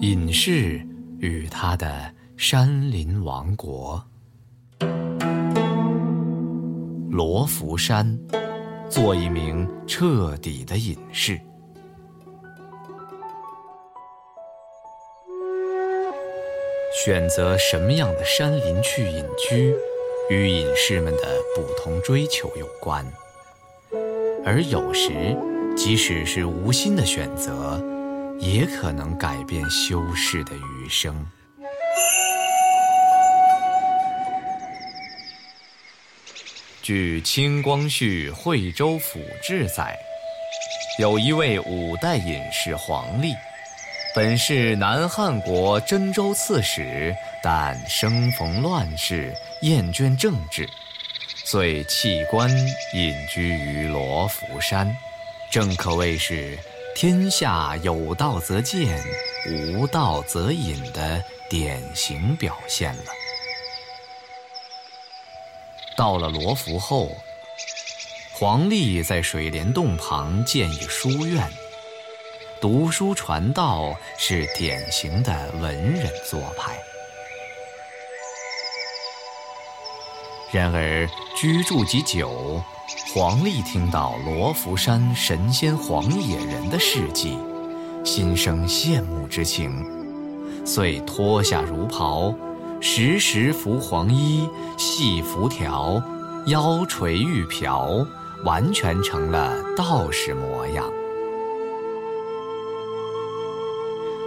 隐士与他的山林王国。罗浮山，做一名彻底的隐士。选择什么样的山林去隐居，与隐士们的不同追求有关。而有时，即使是无心的选择，也可能改变修士的余生。据《清光绪惠州府志》载，有一位五代隐士黄历，本是南汉国真州刺史，但生逢乱世，厌倦政治。遂弃官隐居于罗浮山，正可谓是天下有道则见，无道则隐的典型表现了。到了罗浮后，黄历在水帘洞旁建一书院，读书传道是典型的文人做派。然而居住几久，黄历听到罗浮山神仙黄野人的事迹，心生羡慕之情，遂脱下儒袍，时时服黄衣，系拂条，腰垂玉瓢，完全成了道士模样。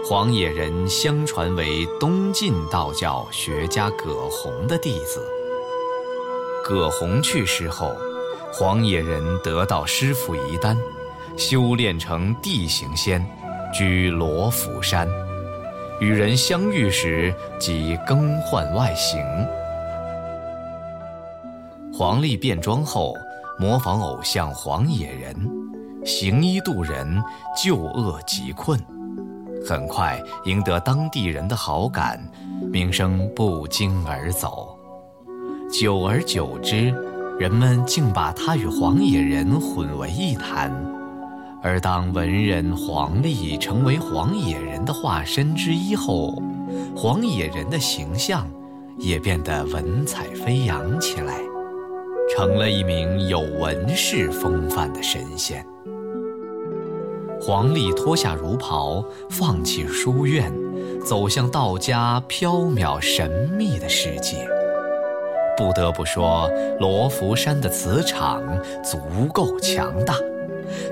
黄野人相传为东晋道教学家葛洪的弟子。葛洪去世后，黄野人得到师傅遗丹，修炼成地形仙，居罗浮山。与人相遇时，即更换外形。黄历变装后，模仿偶像黄野人，行医渡人，救厄济困，很快赢得当地人的好感，名声不胫而走。久而久之，人们竟把他与黄野人混为一谈。而当文人黄历成为黄野人的化身之一后，黄野人的形象也变得文采飞扬起来，成了一名有文士风范的神仙。黄历脱下儒袍，放弃书院，走向道家缥缈神秘的世界。不得不说，罗浮山的磁场足够强大，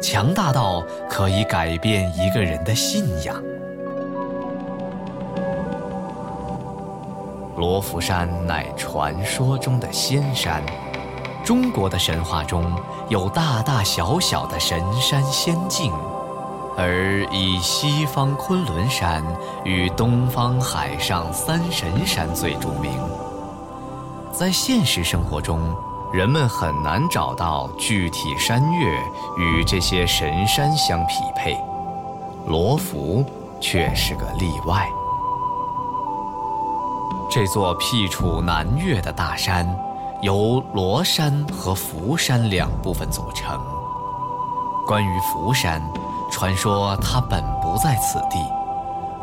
强大到可以改变一个人的信仰。罗浮山乃传说中的仙山，中国的神话中有大大小小的神山仙境，而以西方昆仑山与东方海上三神山最著名。在现实生活中，人们很难找到具体山岳与这些神山相匹配，罗浮却是个例外。这座僻处南岳的大山，由罗山和浮山两部分组成。关于浮山，传说它本不在此地，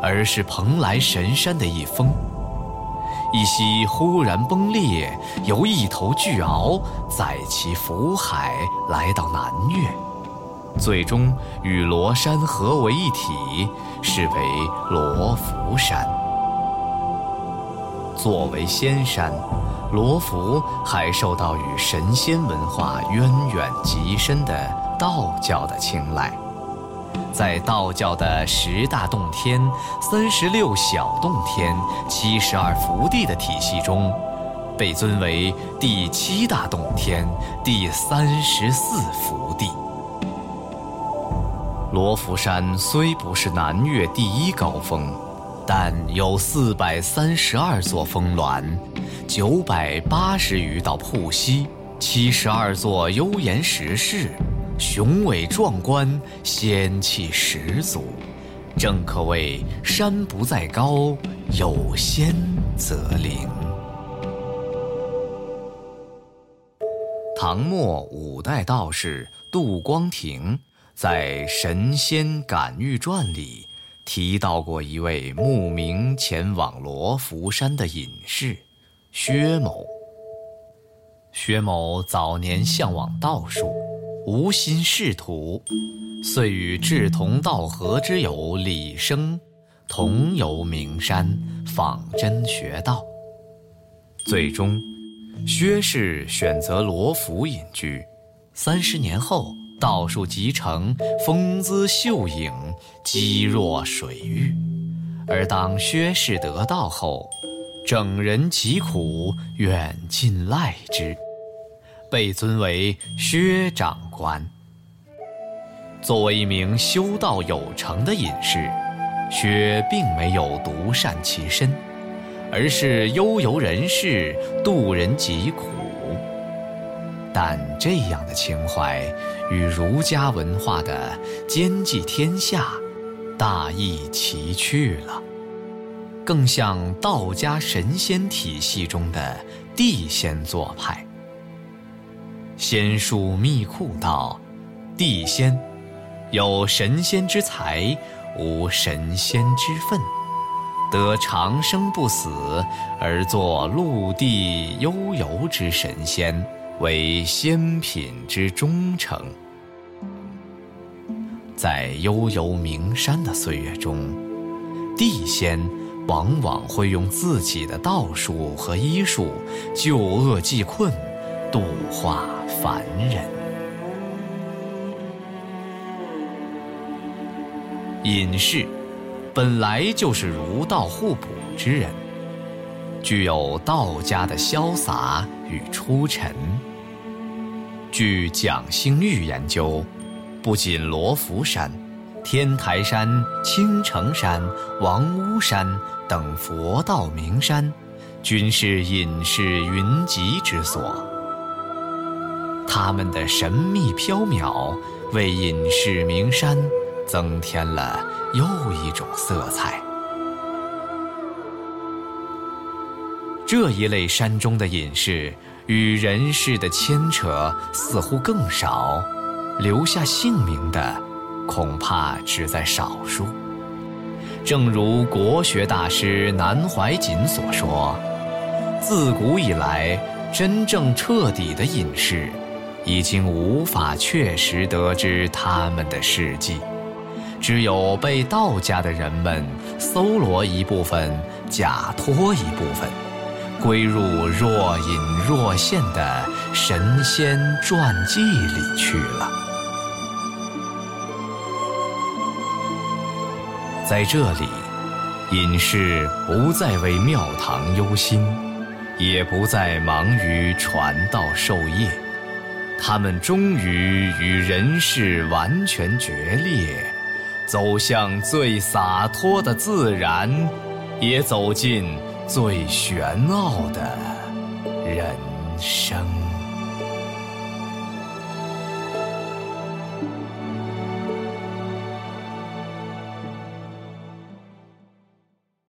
而是蓬莱神山的一峰。一夕忽然崩裂，由一头巨鳌载其浮海来到南岳，最终与罗山合为一体，是为罗浮山。作为仙山，罗浮还受到与神仙文化渊源极深的道教的青睐。在道教的十大洞天、三十六小洞天、七十二福地的体系中，被尊为第七大洞天、第三十四福地。罗浮山虽不是南岳第一高峰，但有四百三十二座峰峦，九百八十余道瀑溪，七十二座幽岩石室。雄伟壮观，仙气十足，正可谓山不在高，有仙则灵。唐末五代道士杜光庭在《神仙感遇传》里提到过一位慕名前往罗浮山的隐士薛某。薛某早年向往道术，无心仕途，遂与志同道合之友李生同游名山，访真学道。最终，薛氏选择罗浮隐居。三十年后，道术集成，风姿秀影，肌若水玉。而当薛氏得道后，整人疾苦，远近赖之，被尊为薛长官。作为一名修道有成的隐士，薛并没有独善其身，而是悠游人世，渡人疾苦。但这样的情怀，与儒家文化的兼济天下大异其趣了，更像道家神仙体系中的地仙做派。仙术密库道：“地仙，有神仙之才，无神仙之分，得长生不死，而作陆地悠游之神仙。”为仙品之忠诚，在悠游名山的岁月中，地仙往往会用自己的道术和医术救恶济困，度化凡人。隐士本来就是儒道互补之人，具有道家的潇洒与出尘。据蒋兴玉研究，不仅罗浮山、天台山、青城山、王屋山等佛道名山，均是隐士云集之所。他们的神秘飘渺，为隐士名山增添了又一种色彩。这一类山中的隐士。与人世的牵扯似乎更少，留下姓名的恐怕只在少数。正如国学大师南怀瑾所说：“自古以来，真正彻底的隐士，已经无法确实得知他们的事迹，只有被道家的人们搜罗一部分，假托一部分。”归入若隐若现的神仙传记里去了。在这里，隐士不再为庙堂忧心，也不再忙于传道授业，他们终于与人世完全决裂，走向最洒脱的自然，也走进。最玄奥的人生。